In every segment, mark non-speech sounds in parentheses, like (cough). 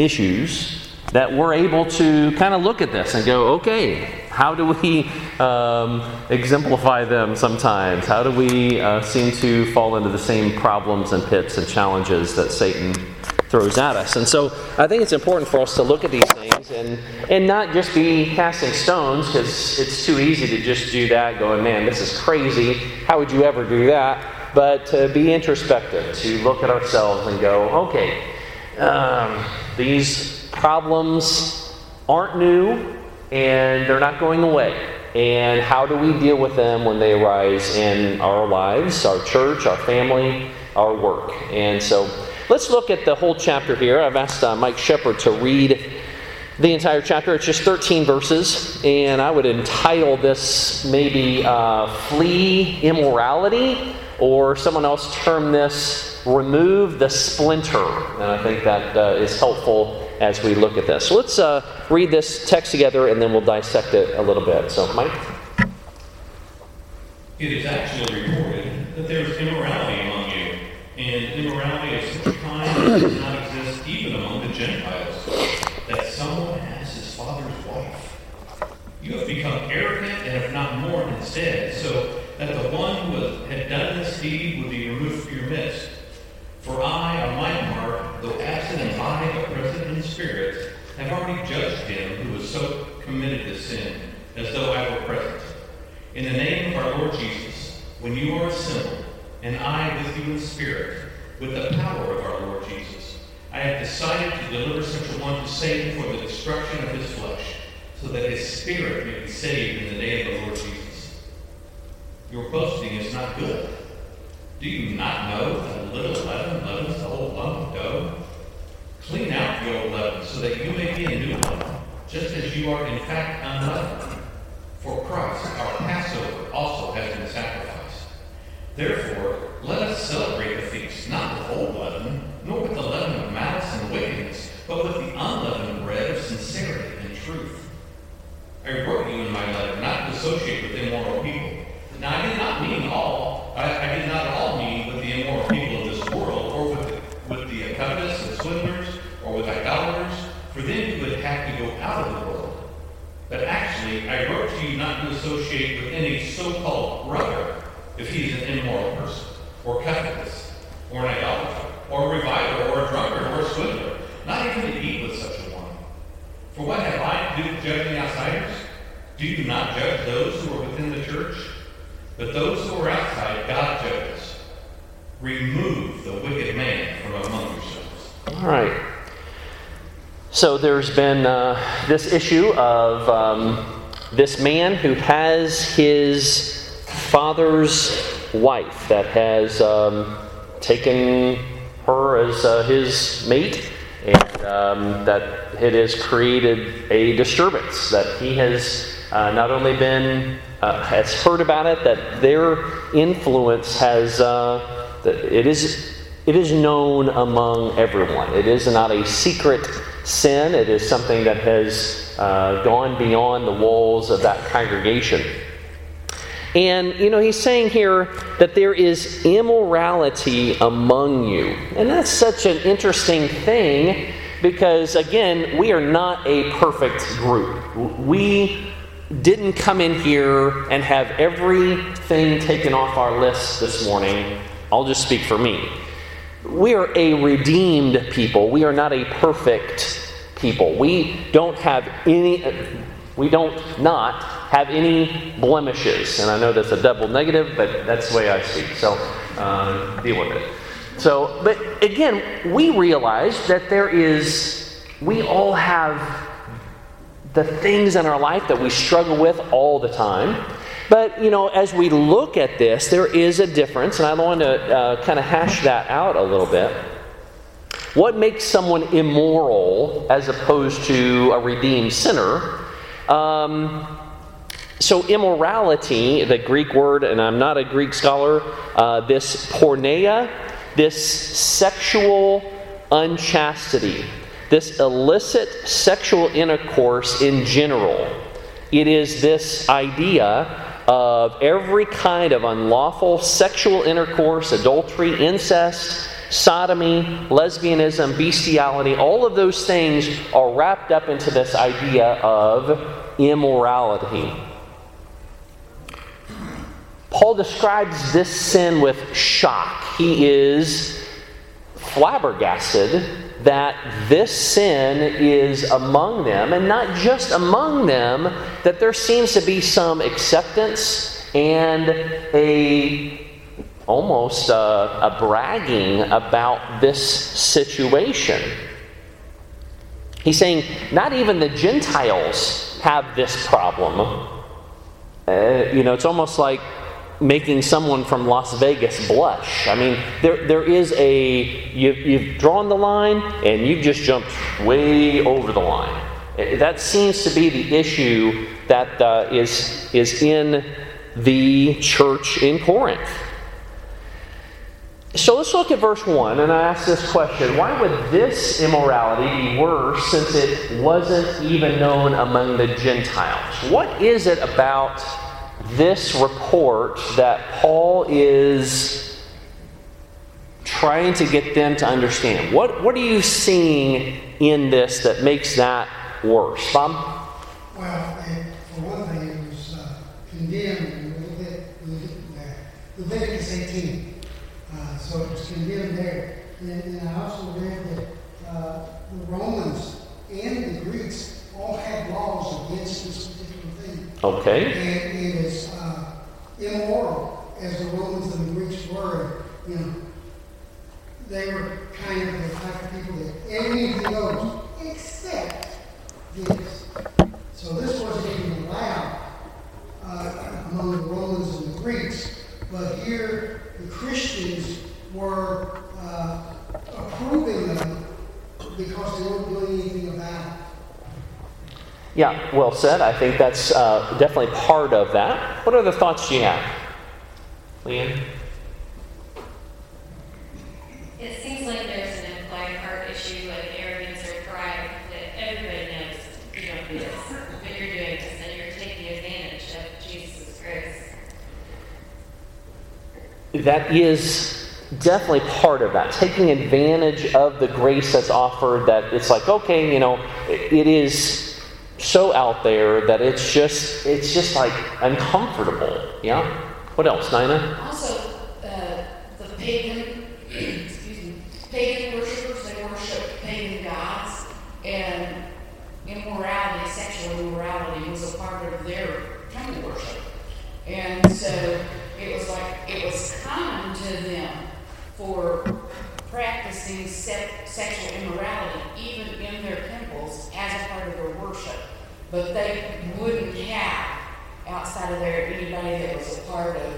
issues that we're able to kind of look at this and go, okay, how do we um, exemplify them sometimes? How do we uh, seem to fall into the same problems and pits and challenges that Satan throws at us? And so I think it's important for us to look at these things and, and not just be casting stones because it's too easy to just do that, going, man, this is crazy. How would you ever do that? But to be introspective, to look at ourselves and go, okay, um, these problems aren't new and they're not going away. And how do we deal with them when they arise in our lives, our church, our family, our work? And so let's look at the whole chapter here. I've asked uh, Mike Shepard to read the entire chapter. It's just 13 verses, and I would entitle this maybe uh, Flee Immorality, or someone else term this Remove the Splinter. And I think that uh, is helpful as we look at this. So let's uh, read this text together and then we'll dissect it a little bit. So, Mike? It is actually reported that there is immorality among you, and immorality of such kind that does not exist even among the Gentiles, that someone has his father's wife. You have become arrogant and have not mourned instead, in spirit, have already judged him who was so committed this sin, as though I were present. In the name of our Lord Jesus, when you are assembled, and I with you in spirit, with the power of our Lord Jesus, I have decided to deliver such a one to Satan for the destruction of his flesh, so that his spirit may be saved in the day of the Lord Jesus. Your boasting is not good. Do you not know that a little leaven leavens the whole lump of dough? Clean out the old leaven so that you may be a new one, just as you are in fact unleavened. For Christ, our Passover, also has been sacrificed. Therefore, let us celebrate the feast, not with old leaven, nor with the leaven of malice and wickedness, but with the unleavened bread of sincerity and truth. I wrote you in my letter not to associate with immoral people. Now, I did not mean all. I, I did not at all mean with the immoral people of this world, or with the, with the covetous and swindlers, or with idolaters, for then you would have to go out of the world. But actually, I wrote to you not to associate with any so-called brother if he is an immoral person, or covetous, or an idolater, or a reviler, or a drunkard, or a swindler. Not even to eat with such a one. For what have I to do with judging outsiders? Do you not judge those who are within the church? But those who are outside, God judges. Remove the wicked man from among yourselves. All right. So there's been uh, this issue of um, this man who has his father's wife that has um, taken her as uh, his mate, and um, that it has created a disturbance that he has uh, not only been uh, has heard about it, that their influence has, uh, it is, it is known among everyone. It is not a secret sin. It is something that has uh, gone beyond the walls of that congregation. And, you know, he's saying here that there is immorality among you. And that's such an interesting thing because, again, we are not a perfect group. We didn't come in here and have everything taken off our list this morning, I'll just speak for me. We are a redeemed people. We are not a perfect people. We don't have any, we don't not have any blemishes. And I know that's a double negative, but that's the way I speak. So um, deal with it. So, but again, we realize that there is, we all have the things in our life that we struggle with all the time. But, you know, as we look at this, there is a difference, and I want to uh, kind of hash that out a little bit. What makes someone immoral as opposed to a redeemed sinner? Um, so, immorality, the Greek word, and I'm not a Greek scholar, uh, this porneia, this sexual unchastity this illicit sexual intercourse in general. It is this idea of every kind of unlawful sexual intercourse, adultery, incest, sodomy, lesbianism, bestiality, all of those things are wrapped up into this idea of immorality. Paul describes this sin with shock. He is flabbergasted that this sin is among them, and not just among them, that there seems to be some acceptance and a almost a, a bragging about this situation. He's saying not even the Gentiles have this problem. Uh, you know, it's almost like making someone from Las Vegas blush. I mean, there, there is a, you've, you've drawn the line and you've just jumped way over the line. Uh, that seems to be the issue that uh, is is, in the church in Corinth. So let's look at verse 1 and I ask this question Why would this immorality be worse since it wasn't even known among the Gentiles? What is it about this report that Paul is trying to get them to understand? What, what are you seeing in this that makes that worse? Bob? Well, for one thing, it was uh, condemned in Leviticus 18. Uh, so it was condemned there. And, and I also read that uh, the Romans and the Greeks all had laws against this particular thing. Okay. And uh, immoral, as the Romans and the Greeks were. You know, they were kind of the type of people that anything goes, except this. So this wasn't even allowed uh, among the Romans and the Greeks. But here, the Christians were uh, approving of it because they weren't doing anything about it. Yeah, well said. I think that's uh, definitely part of that. What other thoughts do you have? Leanne? It seems like there's an implied heart issue, like arrogance or pride, that everybody knows you don't do this, but you're doing this, and you're taking advantage of Jesus' grace. That is definitely part of that. Taking advantage of the grace that's offered, that it's like, okay, you know, it is so out there that it's just it's just like uncomfortable. Yeah. What else, Nina? Also, uh, the pagan, (clears throat) excuse me, pagan worshippers they worship pagan gods, and immorality, sexual immorality, was a part of their temple worship, and so it was like it was common to them for practicing se- sexual immorality even in their temples as a part of their worship. But they wouldn't have outside of there anybody that was a part of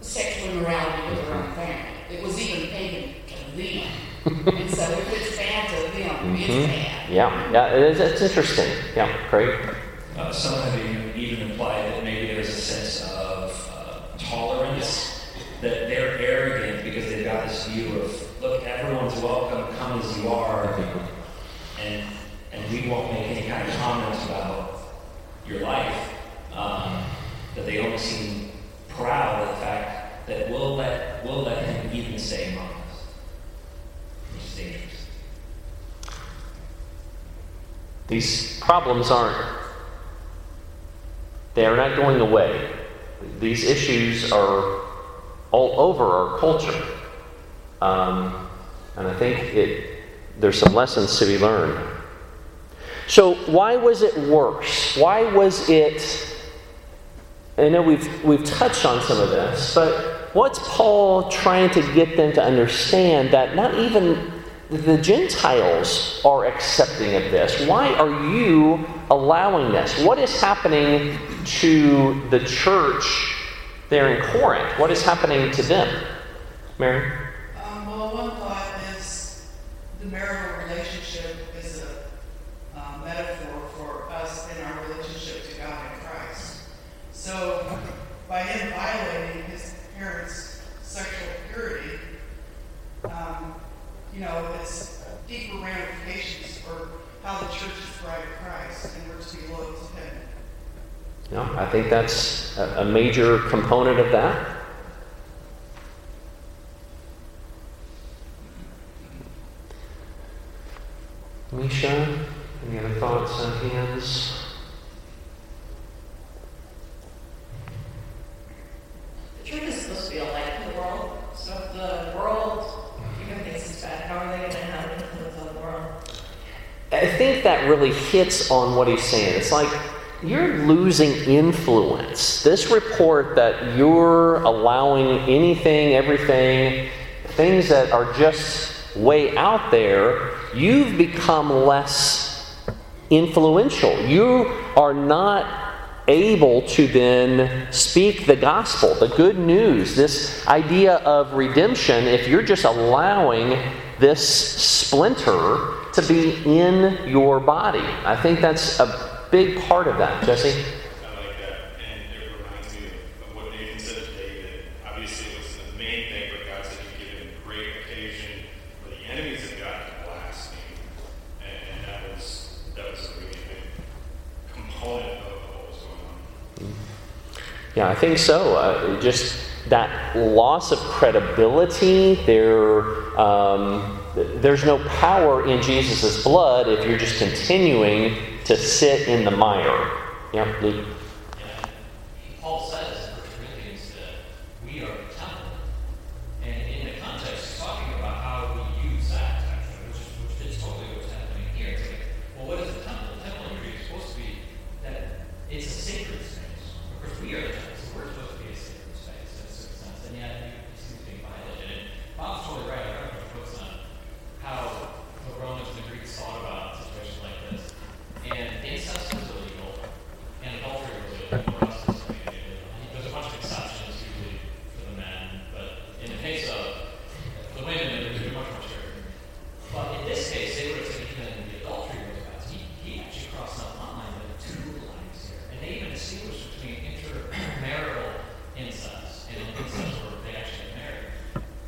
sexual immorality with their own family. It was even pagan to them. (laughs) and so if it's bad to them, mm-hmm. it's bad. Yeah, yeah, it is, it's interesting. Yeah, great. Uh, some have even implied that maybe there's a sense of uh, tolerance, that they're arrogant because they've got this view of, look, everyone's welcome, come as you are. And and we won't make any kind of comments about your life, um, that they don't seem proud of the fact that we'll let, we'll let him even stay among us, which is dangerous. These problems aren't, they are not going away. These issues are all over our culture. Um, and I think it, there's some lessons to be learned. So, why was it worse? Why was it? I know we've, we've touched on some of this, but what's Paul trying to get them to understand that not even the Gentiles are accepting of this? Why are you allowing this? What is happening to the church there in Corinth? What is happening to them? Mary? Um, well, one thought is the Christ. So by him violating his parents' sexual purity, um, you know, it's deeper ramifications for how the church is bride of Christ, and we're to be loyal to him. Yeah, I think that's a major component of that. Misha, any other thoughts on hands? The church is supposed to be a light to the world, so if the world even thinks it's bad, how are they gonna have an influence on the world? I think that really hits on what he's saying. It's like you're losing influence. This report that you're allowing anything, everything, things that are just way out there, you've become less influential. You are not able to then speak the gospel, the good news, this idea of redemption, if you're just allowing this splinter to be in your body. I think that's a big part of that, Jesse. I like that, and it reminds me of, of what Nathan said to David. Obviously, it was the main thing, but God said you give him great occasion for the enemies of God to blaspheme, and, and that was that was a really big component of what was going on. Yeah, I think so. Uh, just that loss of credibility, there, um, there's no power in Jesus' blood if you're just continuing to sit in the mire. Yeah, Luke. Paul says in 1 Corinthians that we are the temple. And in the context, he's talking about how we use that, actually, which, which is totally what's happening here. It's like, well, what is the temple? The temple imagery is supposed to be that it's a sacred space. Of course, we are the temple, so we're supposed to be a sacred space in a certain sense. And yet, it seems being violated. And Bob's totally right. I read a books on how the Romans and the Greeks thought about a situation like this. And incest was illegal, and adultery was illegal. The rest is illegal. There's a bunch of exceptions usually for the men, but in the case of the women, it would be much more strict. But in this case, they would have said even the adultery was bad. He, he actually crossed that line with two lines here. And they even distinguished between intermarital incest and incest where they actually get married.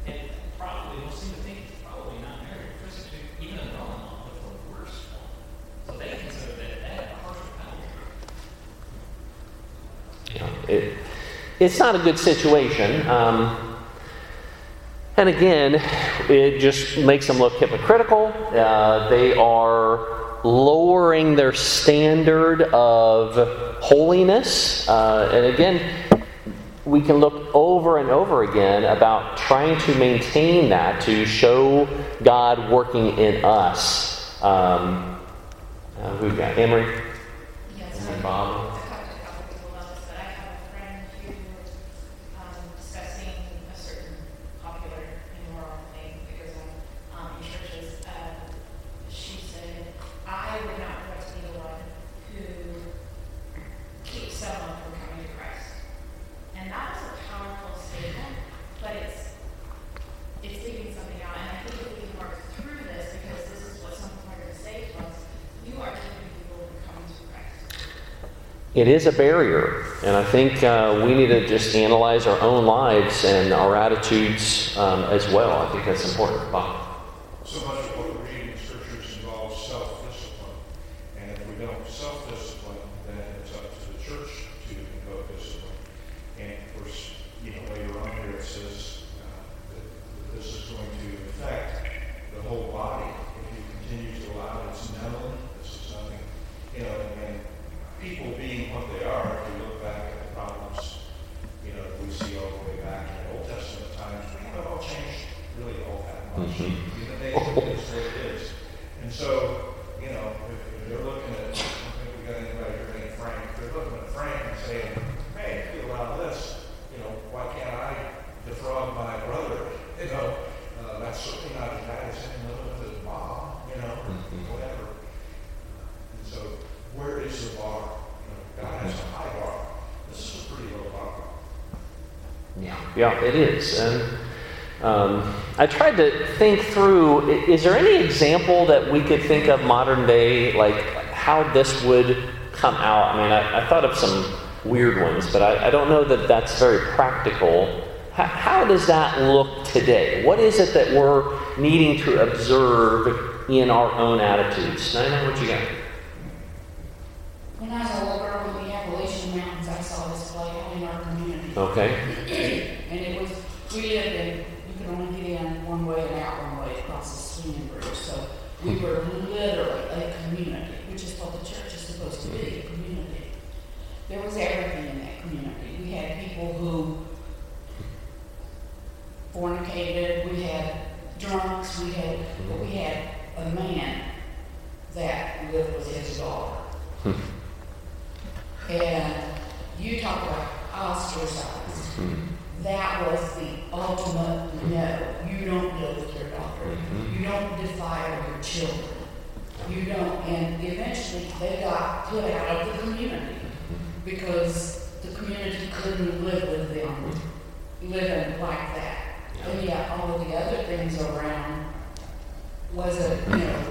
And probably, most seem to think he's probably not married. Because even in Roman law, but the worst one. So they consider that they had a harsher penalty. Yeah, it, it's not a good situation. Um, and again, it just makes them look hypocritical. Uh, they are lowering their standard of holiness. Uh, and again, we can look over and over again about trying to maintain that to show God working in us. Um, uh, who got Emery? Yes, And I Bob. I've talked to a couple people about this, but I have a friend who, um, discussing a certain popular immoral thing that goes on, um, in churches, uh, she said, I would not want to be the one who keeps someone from coming to Christ. And that was a powerful statement, but it's, it's leaving something out, and I think if we can work through this, because this is what some people are gonna say to us, you are keeping people from coming to Christ. It is a barrier, and I think uh, we need to just analyze our own lives and our attitudes um, as well. I think that's important. So much of what we read in the scriptures involves self-discipline. And if we don't self-discipline, then it's up to the church to invoke discipline. And of course, you know, later on here it says uh, that that this is going to affect the whole body. If you continue to allow it, it's known, this is nothing, you know, and people being what they are, if you look back at the problems, you know, that we see all the way back in the Old Testament times, we haven't all changed really all that much. Mhm. You know, they, it's what it is. And so, you know, if, if they're looking at, I don't think we got anybody here named Frank, if they're looking at Frank and saying, hey, if you allow this, you know, why can't I defraud my brother? You know, uh, that's certainly not as bad as him living with his mom, you know, Mhm. whatever. And so, where is the bar? You know, God has a high bar. This is a pretty low bar. Yeah, And um, I tried to think through is there any example that we could think of modern day, like how this would come out? I mean, I, I thought of some weird ones, but I, I don't know that that's very practical. How, how does that look today? What is it that we're needing to observe in our own attitudes? Nina, what you got? When I was a little girl in the Appalachian Mountains, I saw this play out in our community. Okay. (clears throat) And it was, we lived in, you could only get in one way and out one way across the swinging bridge. So We hmm. were literally a community, which is what the church is supposed to be, a hmm. community. There was everything in that community. We had people who fornicated, we had drunks, we had, but we had a man that lived with his daughter. Hmm. and you talk about ostracized. That was the ultimate no. You don't deal with your daughter. Mm-hmm. You don't defile your children. You don't, and eventually they got put out of the community mm-hmm. because the community couldn't live with them living like that. And yet all of the other things around wasn't, you know,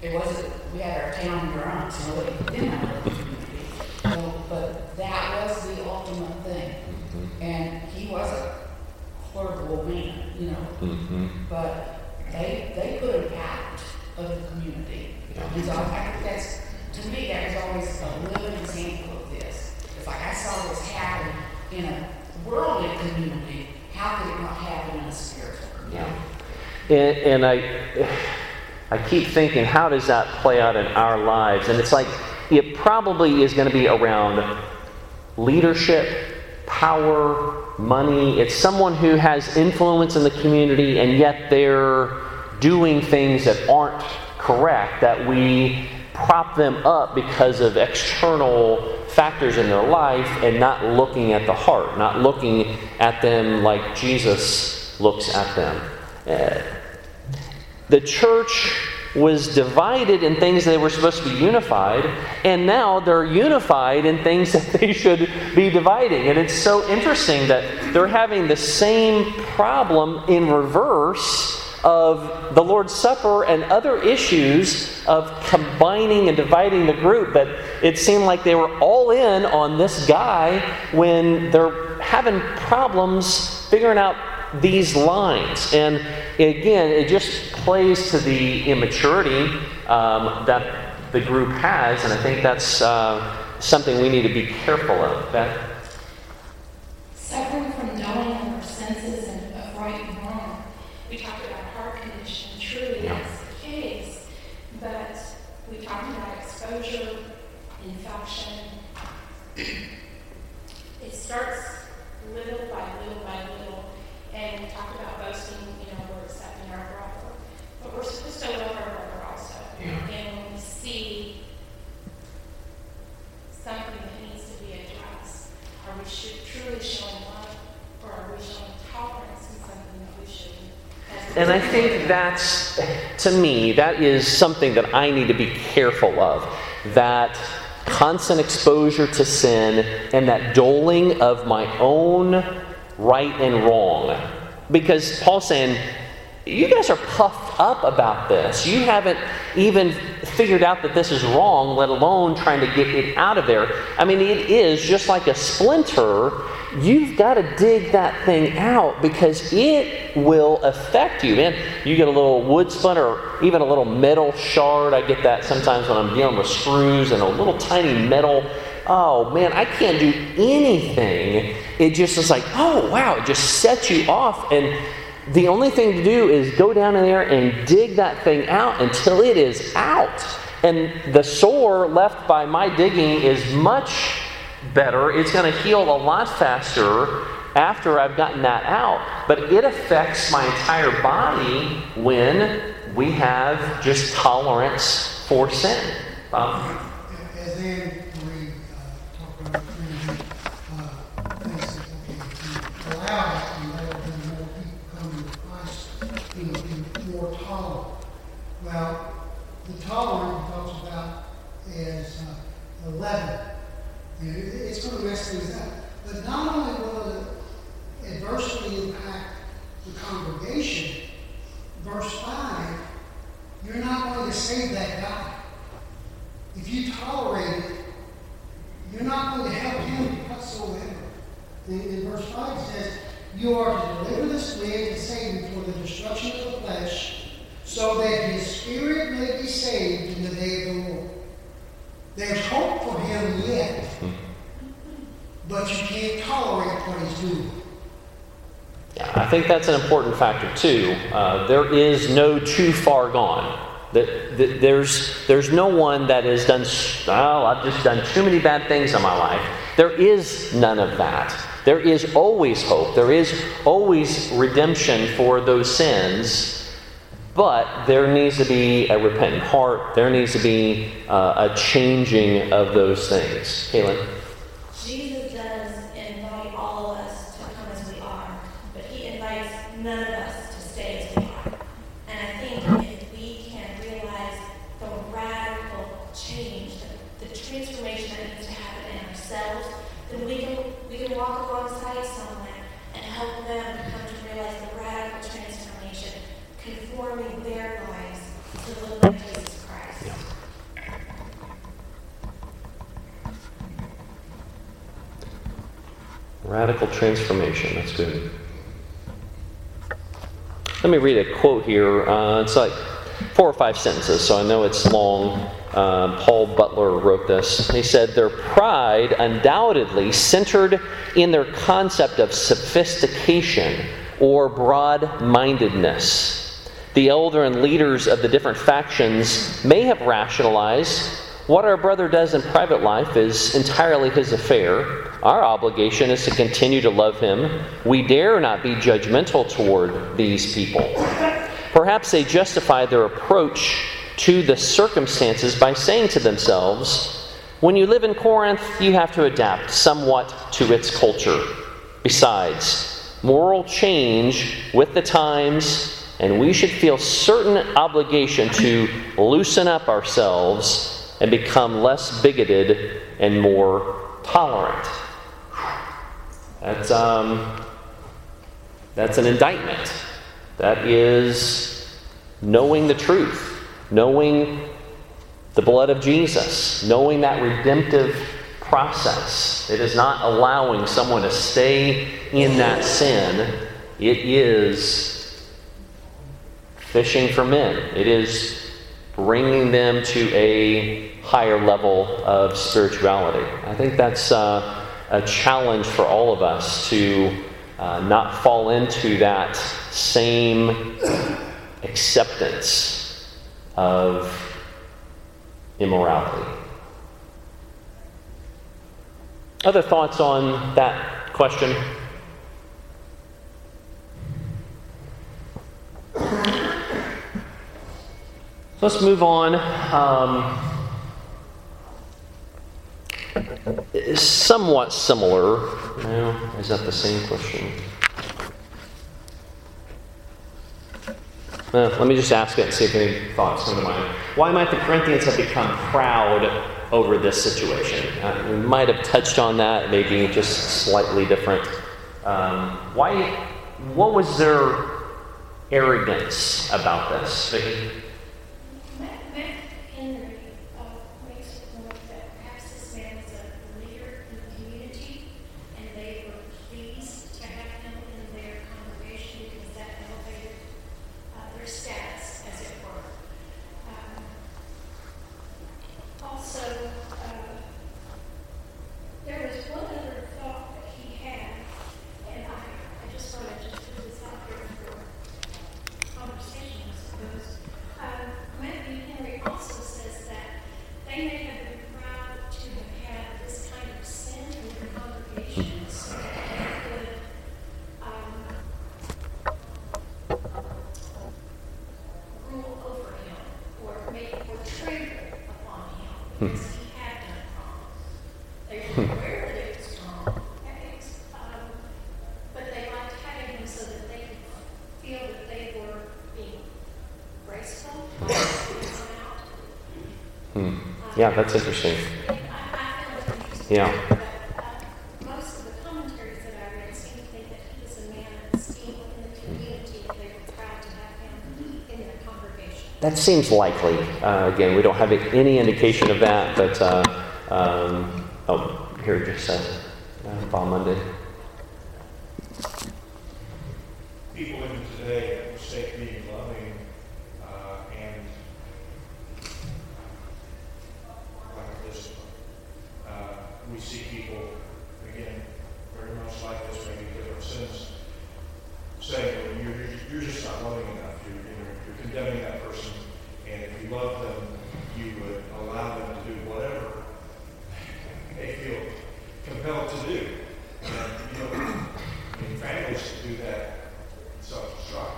it wasn't, we had our town drunks, nobody did not live in the community. So, but that was the ultimate thing. Mm-hmm. And he was a horrible man, you know. Mm-hmm. But they, they put him out of the community. And so I think that's, to me, that was always a living example of this. It's like I saw this happen in a worldly community, how could it not happen in a spiritual community? And, and I, I keep thinking, how does that play out in our lives? And it's like, it probably is going to be around leadership, power, money. It's someone who has influence in the community, and yet they're doing things that aren't correct, that we prop them up because of external factors in their life and not looking at the heart, not looking at them like Jesus looks at them. Uh, the church was divided in things they were supposed to be unified, and now they're unified in things (laughs) that they should be dividing. And it's so interesting that they're having the same problem in reverse of the Lord's Supper and other issues of combining and dividing the group, but it seemed like they were all in on this guy when they're having problems figuring out these lines. And again, it just plays to the immaturity um, that the group has, and I think that's uh, something we need to be careful of. Suffering from dulling of our senses and of right and wrong. We talked about heart condition, truly Yeah. that's the case. But we talked about exposure, infection. It starts little by little by little. And we talked about boasting, you know, we're accepting our brother. But we're supposed to love our brother also. And when we see something that needs to be addressed, are we should truly love or are we showing tolerance in something that we shouldn't? And I think that's, to me, that is something that I need to be careful of. That constant exposure to sin and that doling of my own right and wrong. Because Paul's saying, you guys are puffed up about this. You haven't even figured out that this is wrong, let alone trying to get it out of there. I mean, it is just like a splinter. You've got to dig that thing out because it will affect you. Man, you get a little wood splinter or even a little metal shard. I get that sometimes when I'm dealing with screws and a little tiny metal. Oh man, I can't do anything. It just is like, oh wow, it just sets you off. And the only thing to do is go down in there and dig that thing out until it is out. And the sore left by my digging is much better. It's going to heal a lot faster after I've gotten that out. But it affects my entire body when we have just tolerance for sin. Um, As Anne Marie uh, talked about, Trinity, uh, thinks that, okay, if you allow that, you let then more people come to Christ, you know, be more tolerant. Well, the tolerant he talks about is uh, 11. And it- it's going to mess things up. But not only will it adversely impact the congregation, verse 5, you're not going to save that guy. If you tolerate it, you're not going to help him whatsoever. In, in verse 5 it says, You are to deliver this man to Satan for the destruction of the flesh, so that his spirit may be saved in the day of the Lord. There's hope for him yet, but you can't tolerate what he's doing. Yeah, I think that's an important factor too. Uh, there is no too far gone. There's, there's no one that has done, oh, I've just done too many bad things in my life. There is none of that. There is always hope. There is always redemption for those sins. But there needs to be a repentant heart. There needs to be uh, a changing of those things. Kaylin? Jesus does invite all of us to come as we are, but he invites none of us to stay as we are. And I think if we can realize the radical change, the, the transformation that needs to happen in ourselves, then we can we can walk alongside someone and help them come to realize the radical transformation, conforming their lives to the Lord Jesus Christ. Radical transformation. That's good. Let me read a quote here. Uh, it's like four or five sentences, so I know it's long. Uh, Paul Butler wrote this. He said, Their pride undoubtedly centered in their concept of sophistication or broad mindedness. The elder and leaders of the different factions may have rationalized what our brother does in private life is entirely his affair. Our obligation is to continue to love him. We dare not be judgmental toward these people. Perhaps they justify their approach to the circumstances by saying to themselves, when you live in Corinth, you have to adapt somewhat to its culture. Besides, moral change with the times, and we should feel certain obligation to loosen up ourselves and become less bigoted and more tolerant. That's, um, that's an indictment. That is knowing the truth, knowing the blood of Jesus, knowing that redemptive process. It is not allowing someone to stay in that sin, it is fishing for men. It is bringing them to a higher level of spirituality. I think that's uh, a challenge for all of us to uh, not fall into that same acceptance of immorality. Other thoughts on that question? Let's move on. Um, somewhat similar. No, is that the same question? Uh, let me just ask it and see if any thoughts come to mind. Why might the Corinthians have become proud over this situation? Uh, we might have touched on that, maybe just slightly different. Um, why? What was their arrogance about this? Matt Matt Henry uh, makes the point that perhaps this man was a leader in the community, and they were pleased to have him in their congregation because that elevated uh, their status, as it were. Um, Also, uh, there was one other thought that he had, and I, I just want to just put this out there for conversation, I suppose. Um, Matthew Henry also says that they may have been proud to have had this kind of sin in their congregation so that they could, um, rule over him or make, or trample upon him because he had done wrong. They were aware that it was wrong, and it's, um, but they liked having him so that they could feel that they were being graceful, like they come out. Hmm. Yeah, that's interesting. And I, I found it interesting. Yeah. But, uh, most of the commentaries that I read seem to think that he was a man of esteem in the community, and they were proud to have him in their congregation. That seems likely. Uh, again, we don't have any indication of that, but uh, um, oh, here just says uh, Bob Monday. People in today mistake being loving uh, and lack of discipline. Uh, we see people, again, very much like this, maybe different sins, saying, well, you're, you're just not loving enough. You're, you know, you're condemning that person, and if you love them, you would allow them to do whatever they feel compelled to do. And, you know, I mean, families can do that self-destruct.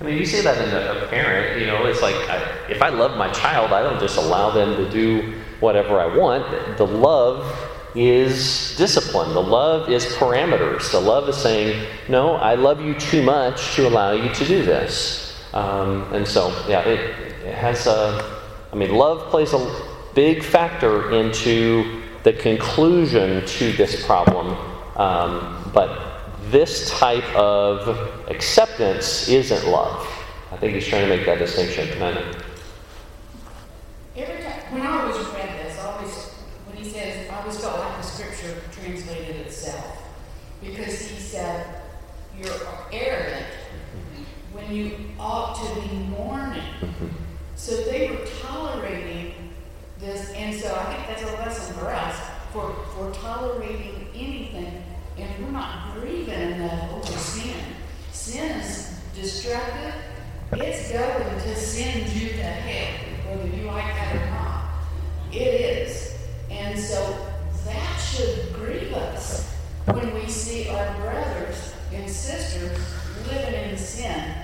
I mean, you see that in a, a parent, you know, it's like I, if I love my child, I don't just do whatever I want. The love is discipline. The love is parameters. The love is saying, no, I love you too much to allow you to do this. Um, and so, yeah, it, it has a, I mean, love plays a big factor into the conclusion to this problem. Um, but this type of acceptance isn't love. I think he's trying to make that distinction. Amanda. Every time, when I always read this, I always, when he says, I always felt like the scripture translated itself. Because he said, you're arrogant when you ought to be mourning. So they were tolerating this, and so I think that's a lesson for us, for, for tolerating anything, and we're not grieving enough over sin. Sin is destructive. It's going to send you to hell, whether you like that or not. It is. And so that should grieve us when we see our brothers and sisters living in sin.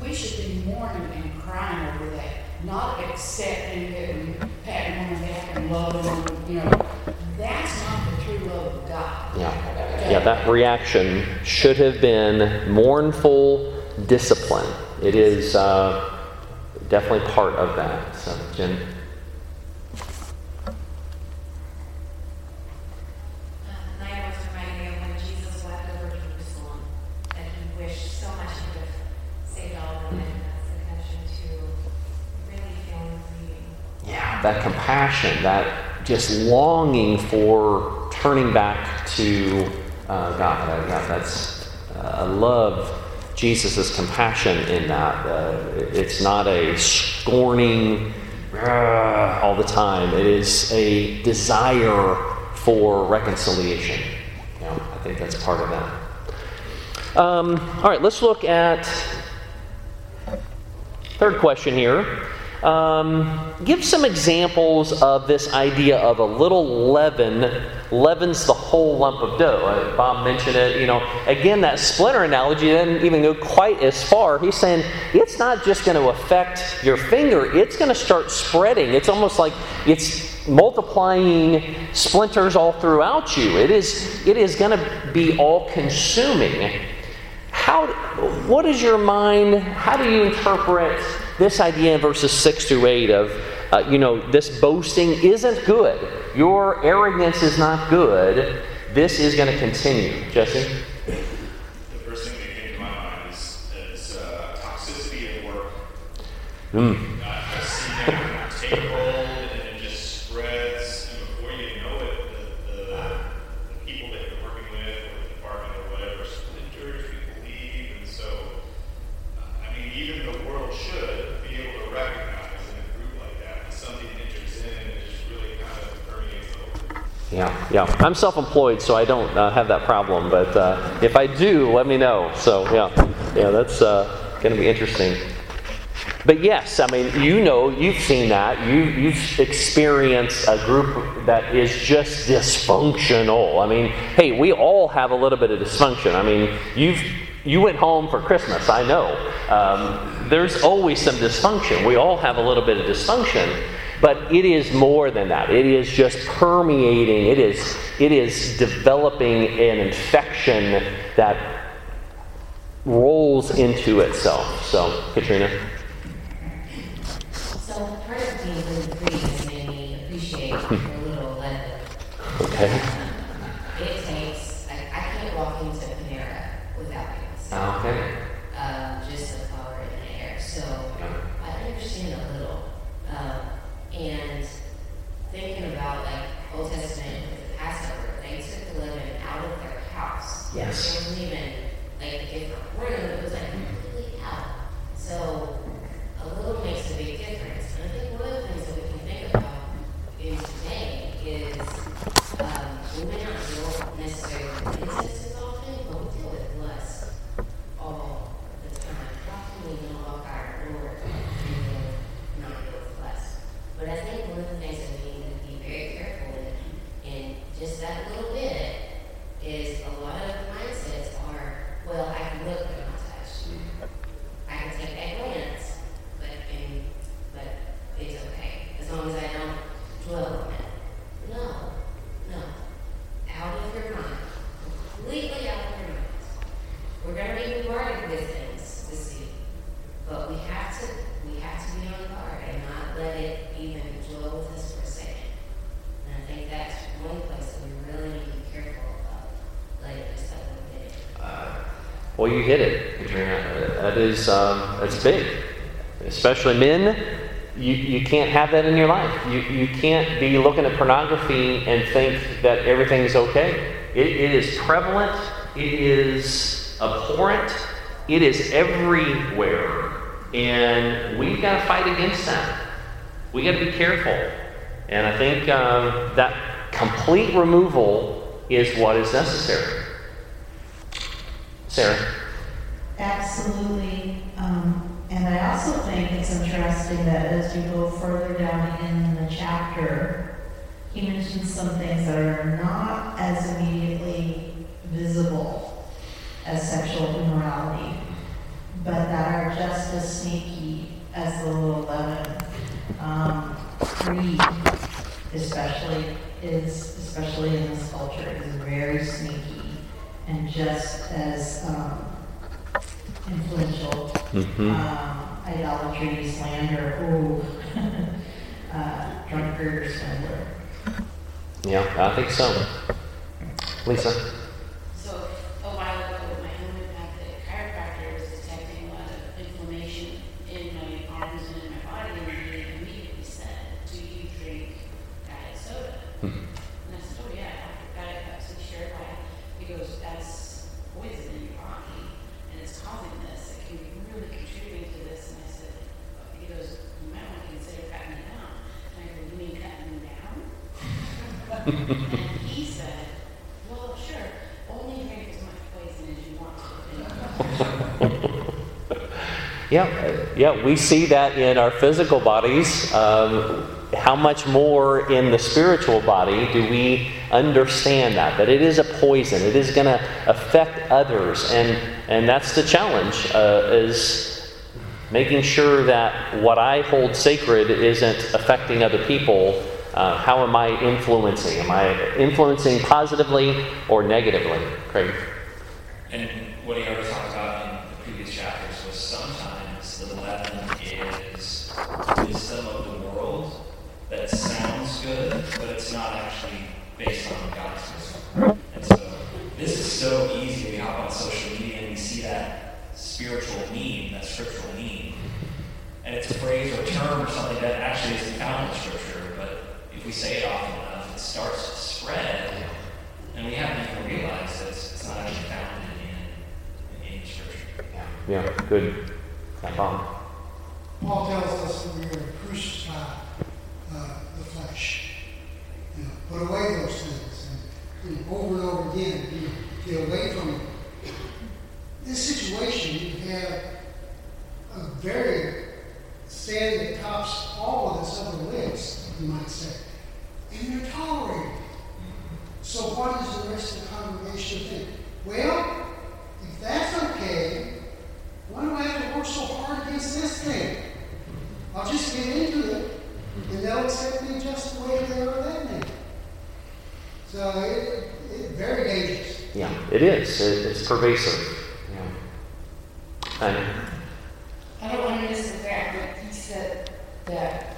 We should be mourning and crying over that, not accepting it and patting on the back and loving them. You know, that's not the true love of God. Yeah. Yeah, that reaction should have been mournful discipline. It is uh, definitely part of that. So, Jen. Uh, Night was reminding me of when Jesus left over Jerusalem, that he wished so much he could have saved all of them, and that's the connection to really feeling grieving. Yeah, that compassion, that just longing for turning back to uh, God. God that's, uh, I love Jesus' compassion in that. Uh, it's not a scorning "Ah," all the time, it is a desire for reconciliation. You know, I think that's part of that. Um, all right, let's look at third question here. Um, give some examples of this idea of a little leaven leavens the whole lump of dough. Bob mentioned it. You know, again, that splinter analogy doesn't even go quite as far. He's saying it's not just going to affect your finger; it's going to start spreading. It's almost like it's multiplying splinters all throughout you. It is. It is going to be all consuming. How? What is your mind? How do you interpret? this idea in verses 6 through 8 of, uh, you know, this boasting isn't good. Your arrogance is not good. This is going to continue. Jesse? The first thing that came to my mind is, is uh, toxicity at work. Mm. I- I've seen it take hold and it just spreads, and before you know it, the, the, the people that you're working with, or the department, or whatever, splinters, people leave, and so, uh, I mean, even the world should be able to recognize in a group like that, when something enters in and it just really kind of permeates over. Yeah. I'm self employed, so I don't uh, have that problem. But uh, if I do, let me know. So, yeah, yeah, that's uh, going to be interesting. But yes, I mean, you know, you've seen that. You, you've experienced a group that is just dysfunctional. I mean, hey, we all have a little bit of dysfunction. I mean, you've you went home for Christmas. I know. Um, there's always some dysfunction. We all have a little bit of dysfunction, but it is more than that. It is just permeating. It is it is developing an infection that rolls into itself. So, Katrina. So part of being gluten free has made me appreciate the little leaven. Okay. It takes, I, I can't walk into Panera without it. Okay. Uh, just the flour in the air. So I understand a little. Um, and thinking about like Old Testament with the Passover, they took the leaven out of their house. Yes. It wasn't even like a different room, it was like completely out. So a little makes a big difference. And I think one of the things that we can think about in today is um, we may not deal necessarily with incense as often, but we deal with lust all the time. How can we not walk our Lord and then not let it even dwell with us for a second. And I think that's one place that we really need to be careful of letting this stuff get in. Well, you hit it. That is, um, that's big. Especially men, you, you can't have that in your life. You, you can't be looking at pornography and think that everything's okay. It, it is prevalent, it is abhorrent, it is everywhere. And we've got to fight against that. We got to be careful. And I think um, that complete removal is what is necessary. Sarah. Absolutely. Um, and I also think it's interesting that as you go further down in the chapter, he mentions some things that are not as immediately visible as sexual immorality, but that are just as sneaky as the little leaven. Um, greed, especially, is especially in this culture, is very sneaky and just as um, influential. Mm-hmm. Um, idolatry, slander, ooh, (laughs) uh. Yeah, I think so. Lisa. So a while ago, my homeopathic chiropractor was detecting a lot of inflammation in my arms and in my body, and he immediately said, "Do you drink diet soda?" Hmm. And I said, "Oh yeah, after diet Pepsi, sure." Why? He goes, "That's poison in your body, and it's causing this. It can be really contributing to this." And I said, "He goes, you might want to consider cutting it down." And I go, "You mean cutting them down?" and he said, "Well, sure. Only drink as much poison as you want to." Yeah, uh, yeah, we see that in our physical bodies. Um, how much more in the spiritual body do we understand that? That it is a poison. It is going to affect others, and and that's the challenge. Uh, is making sure that what I hold sacred isn't affecting other people. Uh, how am I influencing? Am I influencing positively or negatively? Craig. And what he already talked about in the previous chapters was sometimes the leaven is wisdom of the world that sounds good, but it's not actually based on God's wisdom. And so this is so easy. We hop on social media and we see that spiritual meme, that scriptural meme. And it's a phrase or a term or something that actually isn't found in Scripture, but if we say it often enough, it starts to spread, and we haven't even realized that it's, it's not actually found in, in, in Scripture. Yeah, good. Paul tells us that we are to crucify uh, the flesh. You know, put away those things. And, over and over again, you get away from it. This situation, you have a very sin that tops all of this other list, you might say. And they're tolerated. So what does the rest of the congregation think? Well, if that's okay, why do I have to work so hard against this thing? I'll just get into it, and they'll accept me just the way they are then. So it, it very dangerous. Yeah, it is. It, it's pervasive. Yeah. And I don't want to miss the fact that he said that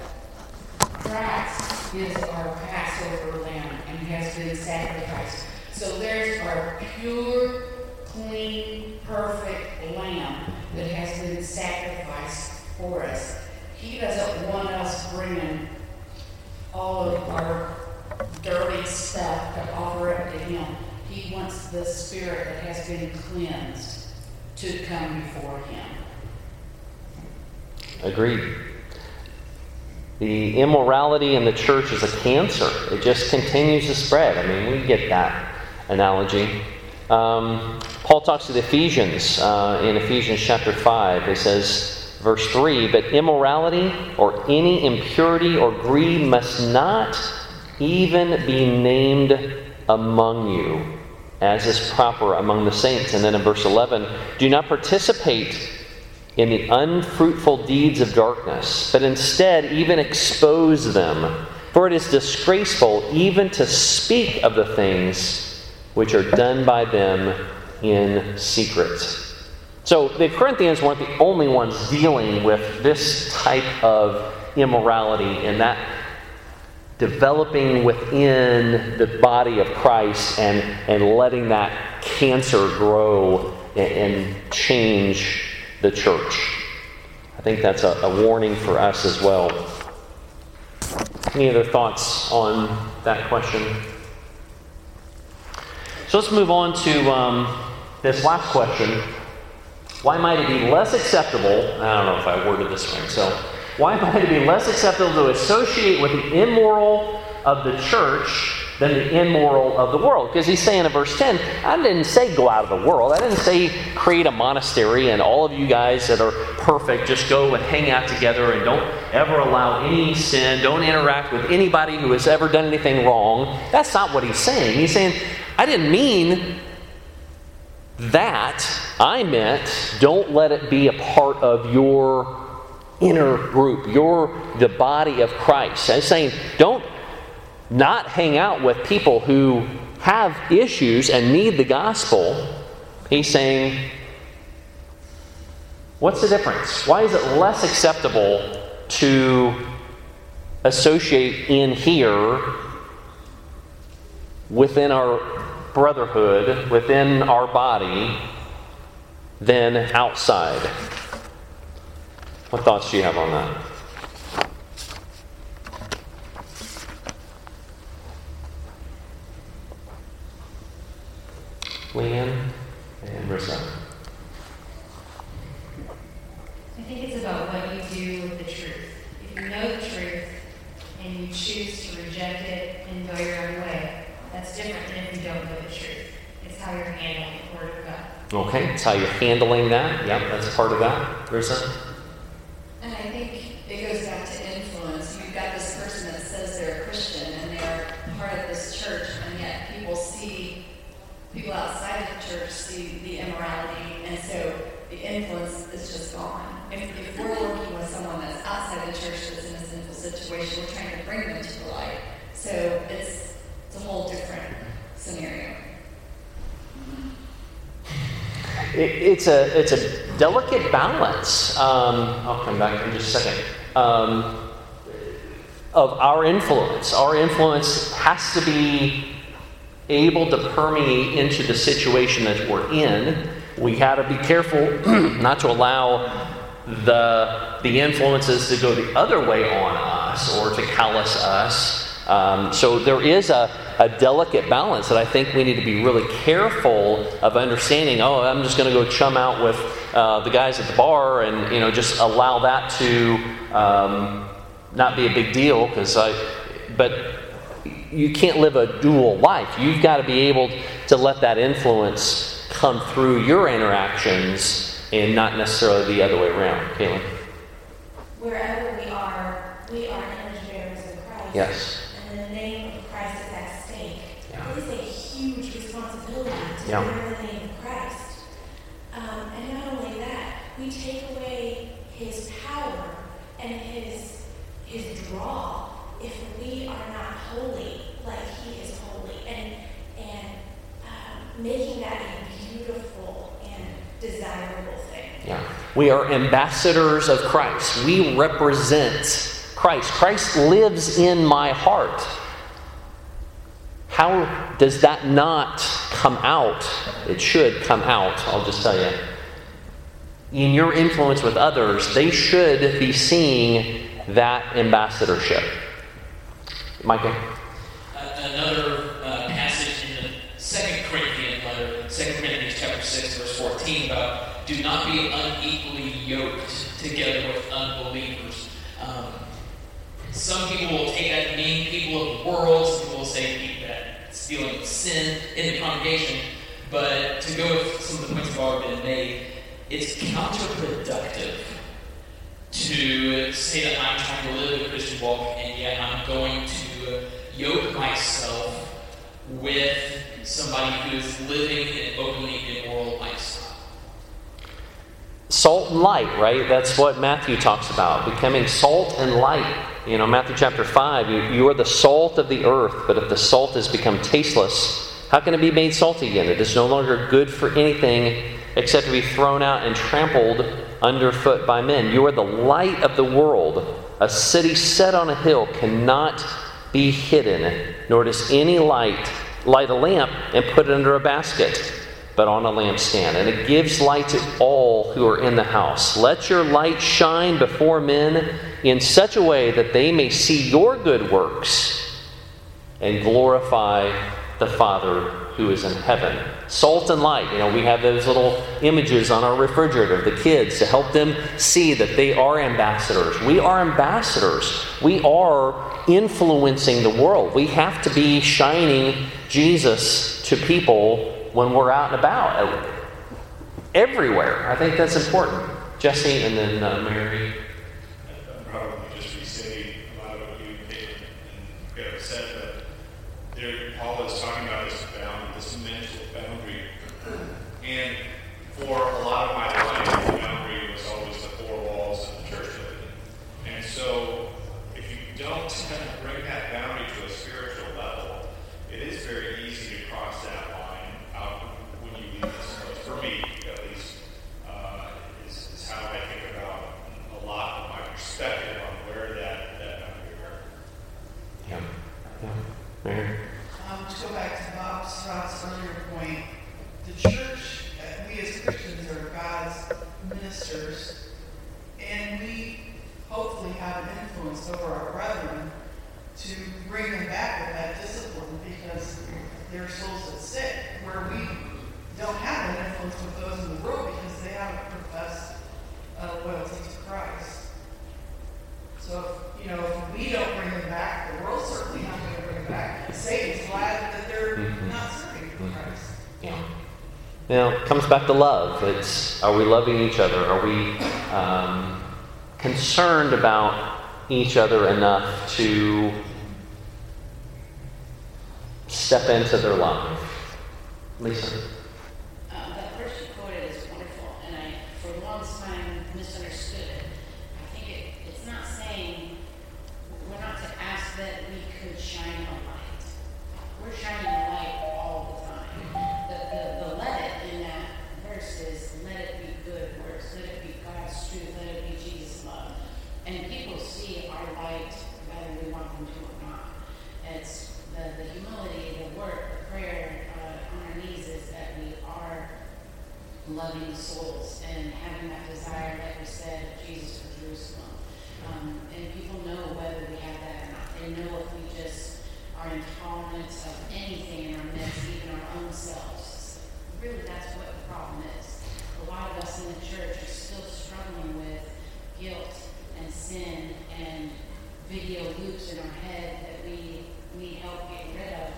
Christ is our Passover lamb and has been sacrificed. So there's our pure, clean, perfect lamb that has been sacrificed for us. He doesn't want us bringing all of our dirty stuff to offer up to him. He wants the spirit that has been cleansed to come before him. Agreed. The immorality in the church is a cancer. It just continues to spread. I mean, we get that analogy. Um, Paul talks to the Ephesians uh, in Ephesians chapter 5. He says, verse 3 But immorality or any impurity or greed must not even be named among you, as is proper among the saints. And then in verse 11, Do not participate in the unfruitful deeds of darkness, but instead even expose them. For it is disgraceful even to speak of the things which are done by them in secret. So the Corinthians weren't the only ones dealing with this type of immorality and that developing within the body of Christ and, and letting that cancer grow and, and change the church. I think that's a, a warning for us as well. Any other thoughts on that question? So let's move on to um, this last question. Why might it be less acceptable? I don't know if I worded this right. So, why might it be less acceptable to associate with the immoral of the church than the immoral of the world? Because he's saying in verse 10, I didn't say go out of the world. I didn't say create a monastery and all of you guys that are perfect just go and hang out together and don't ever allow any sin, don't interact with anybody who has ever done anything wrong. That's not what he's saying. He's saying, I didn't mean that. I meant don't let it be a part of your inner group, You're the body of Christ. I'm saying don't not hang out with people who have issues and need the gospel. He's saying, what's the difference? Why is it less acceptable to associate in here within our brotherhood, within our body, than outside? What thoughts do you have on that? Leanne and Rissa. I think it's about what you do with the truth. If you know the truth and you choose to reject it and go your own way, that's different than if you don't know the truth. It's how you're handling the Word of God. Okay, it's how you're handling that. Yep, that's part of that. Rissa? And I think it goes back to influence. You've got this person that says they're a Christian and they're part of this church, and yet people see, people outside of the church see the immorality, and so the influence is just gone. If, if we're working with someone that's outside the church that's in a sinful situation, we're trying to bring them to the light. So it's, it's a whole different scenario. It, it's a it's a delicate balance. Um, I'll come back in just a second. Um, of our influence, our influence has to be able to permeate into the situation that we're in. We got to be careful (clears throat) not to allow the the influences to go the other way on us or to callous us. Um, so there is a, a delicate balance that I think we need to be really careful of understanding. Oh, I'm just going to go chum out with uh, the guys at the bar, and you know, just allow that to um, not be a big deal because I. But you can't live a dual life. You've got to be able to let that influence come through your interactions and not necessarily the other way around. Caitlin. Wherever we are, we are image bearers of Christ. Yes. And the name of Christ is at stake. Yeah. It is a huge responsibility to Yeah. bear the name of Christ. Um, and not only that, we take away his power and his his draw if we are not holy like he is holy and and um, making that a beautiful and desirable thing. Yeah. We are ambassadors of Christ. We represent Christ. Christ lives in my heart. How does that not come out? It should come out, I'll just tell you. In your influence with others, they should be seeing that ambassadorship. Uh, another 6, verse 14, about do not be unequally yoked together with unbelievers. Um, some people will take that to mean people of the world. Some people will say that stealing sin in the congregation. But to go with some of the points that have already been made, it's counterproductive to say that I'm trying to live a Christian walk and yet I'm going to yoke myself with somebody who is living an openly immoral lifestyle. Salt and light, right? That's what Matthew talks about, becoming salt and light. You know, Matthew chapter 5, you, you are the salt of the earth, but if the salt has become tasteless, how can it be made salty again? It is no longer good for anything except to be thrown out and trampled underfoot by men. You are the light of the world. A city set on a hill cannot be hidden, nor does any light light a lamp and put it under a basket, but on a lampstand. And it gives light to all who are in the house. Let your light shine before men in such a way that they may see your good works and glorify the Father who is in heaven. Salt and light. You know, we have those little images on our refrigerator, the kids, to help them see that they are ambassadors. We are ambassadors. We are influencing the world. We have to be shining Jesus to people when we're out and about. Everywhere. I think that's important. Jesse and then uh, Mary. Paul is talking about this this mental boundary. And for a lot of my life, the boundary was always the four walls of the church building. And so, if you don't bring that boundary to a spiritual level, it is very easy to cross that line out when you leave this. For me, at least, uh, is, is how I think about a lot of my perspective on where that, that boundary are. Yeah. yeah. Mary. Um, to go back to Bob Scott's earlier point, the church, uh, we as Christians are God's ministers, and we hopefully have an influence over our brethren to bring them back with that discipline because their souls at stake, where we don't have an influence with those in the world because they haven't professed uh, loyalty to Christ. So, if, you know, if we don't bring them back, the world's certainly not going to bring them back. Satan's glad that they're Mhm. not serving Christ. Yeah. Now, it comes back to love. It's are we loving each other? Are we um, concerned about each other enough to step into their life? Lisa. Um, that verse you quoted is wonderful, and I, for the longest time, misunderstood it. I think it, it's not saying, we're not to ask that we could shine a light. We're shining a light all the time. The, the, the let it in that verse is, let it be good works, let it be God's truth, let it be Jesus' love. And people see our light whether we want them to or not. It's the, the humility, the work, the prayer uh, on our knees is that we are loving souls and having that desire, like we said, of Jesus for Jerusalem. Um, and people know whether we have that or not. They know if we just are intolerant of anything in our midst, even our own selves. Really, that's what the problem is. A lot of us in the church are still struggling with guilt and sin and video loops in our head that we need help getting rid of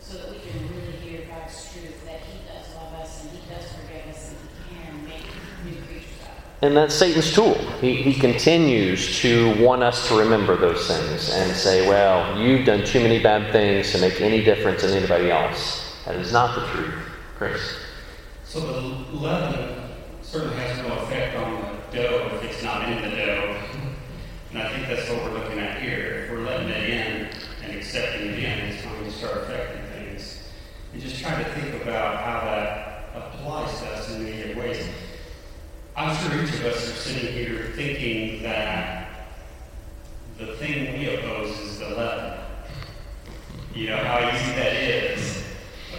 so that we can really hear God's truth that He does love us and He does forgive us and He can make new creatures. And that's Satan's tool. He, he continues to want us to remember those things and say, well, you've done too many bad things to make any difference in anybody else. That is not the truth. Chris. So the leaven certainly has no effect on the dough if it's not in the dough. And I think that's what we're looking at here. If we're letting it in and accepting it in, it's going to start affecting things. And just trying to think about how that applies to us in many ways. I'm sure each of us are sitting here thinking that the thing we oppose is the leaven. You know how easy that is,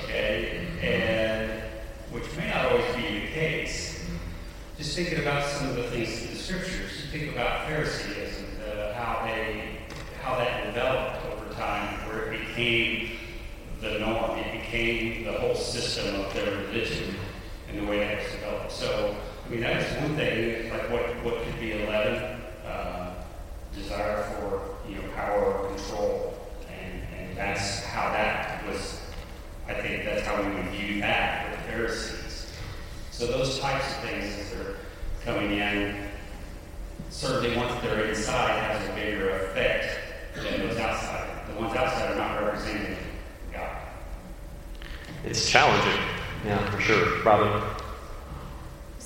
okay? And which may not always be the case. Just thinking about some of the things in the scriptures, you think about Phariseeism, uh, how they, how that developed over time, where it became the norm, it became the whole system of their religion and the way that was developed. So, I mean, that is one thing, like what, what could be leaven, uh, desire for, you know, power or control. And, and that's how that was, I think that's how we would view that with the Pharisees. So those types of things as they're coming in, certainly once they're inside, has a bigger effect than those outside. The ones outside are not representing God. It's challenging. Yeah, for sure. Robin.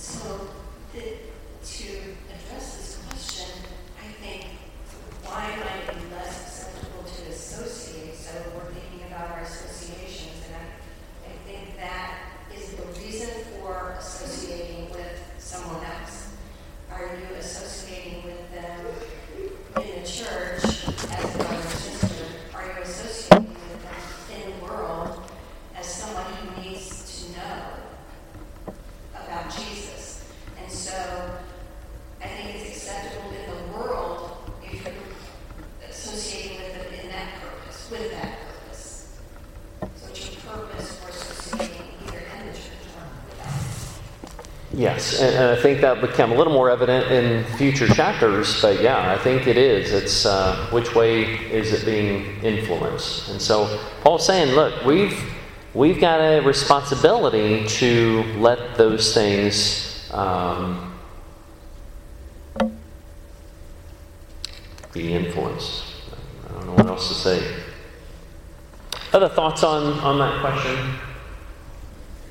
So, the, to address this question, I think why might it be less acceptable to associate? So we're thinking about our associations, and I, I think that is the reason for associating with someone else. Are you associating with them in Yes, and, and I think that become a little more evident in future chapters. But yeah, I think it is. It's uh, which way is it being influenced? And so Paul's saying, look, we've we've got a responsibility to let those things um, be influenced. I don't know what else to say. Other thoughts on on that question,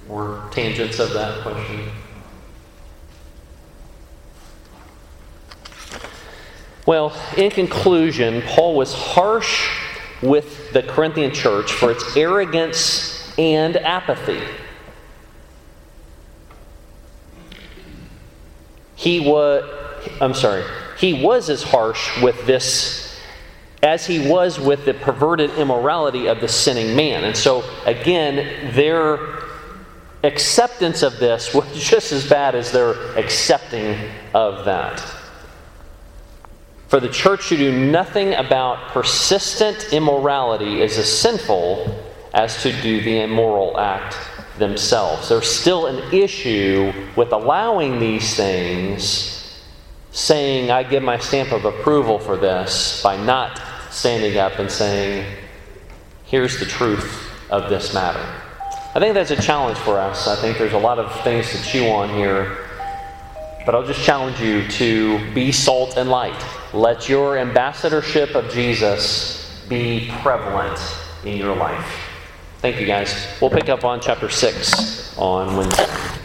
or tangents of that question? Well, in conclusion, Paul was harsh with the Corinthian church for its arrogance and apathy. He was, I'm sorry, he was as harsh with this as he was with the perverted immorality of the sinning man. And so, again, their acceptance of this was (laughs) just as bad as their accepting of that. For the church to do nothing about persistent immorality is as sinful as to do the immoral act themselves. There's still an issue with allowing these things, saying, I give my stamp of approval for this, by not standing up and saying, here's the truth of this matter. I think that's a challenge for us. I think there's a lot of things to chew on here. But I'll just challenge you to be salt and light. Let your ambassadorship of Jesus be prevalent in your life. Thank you, guys. We'll pick up on chapter 6 on Wednesday.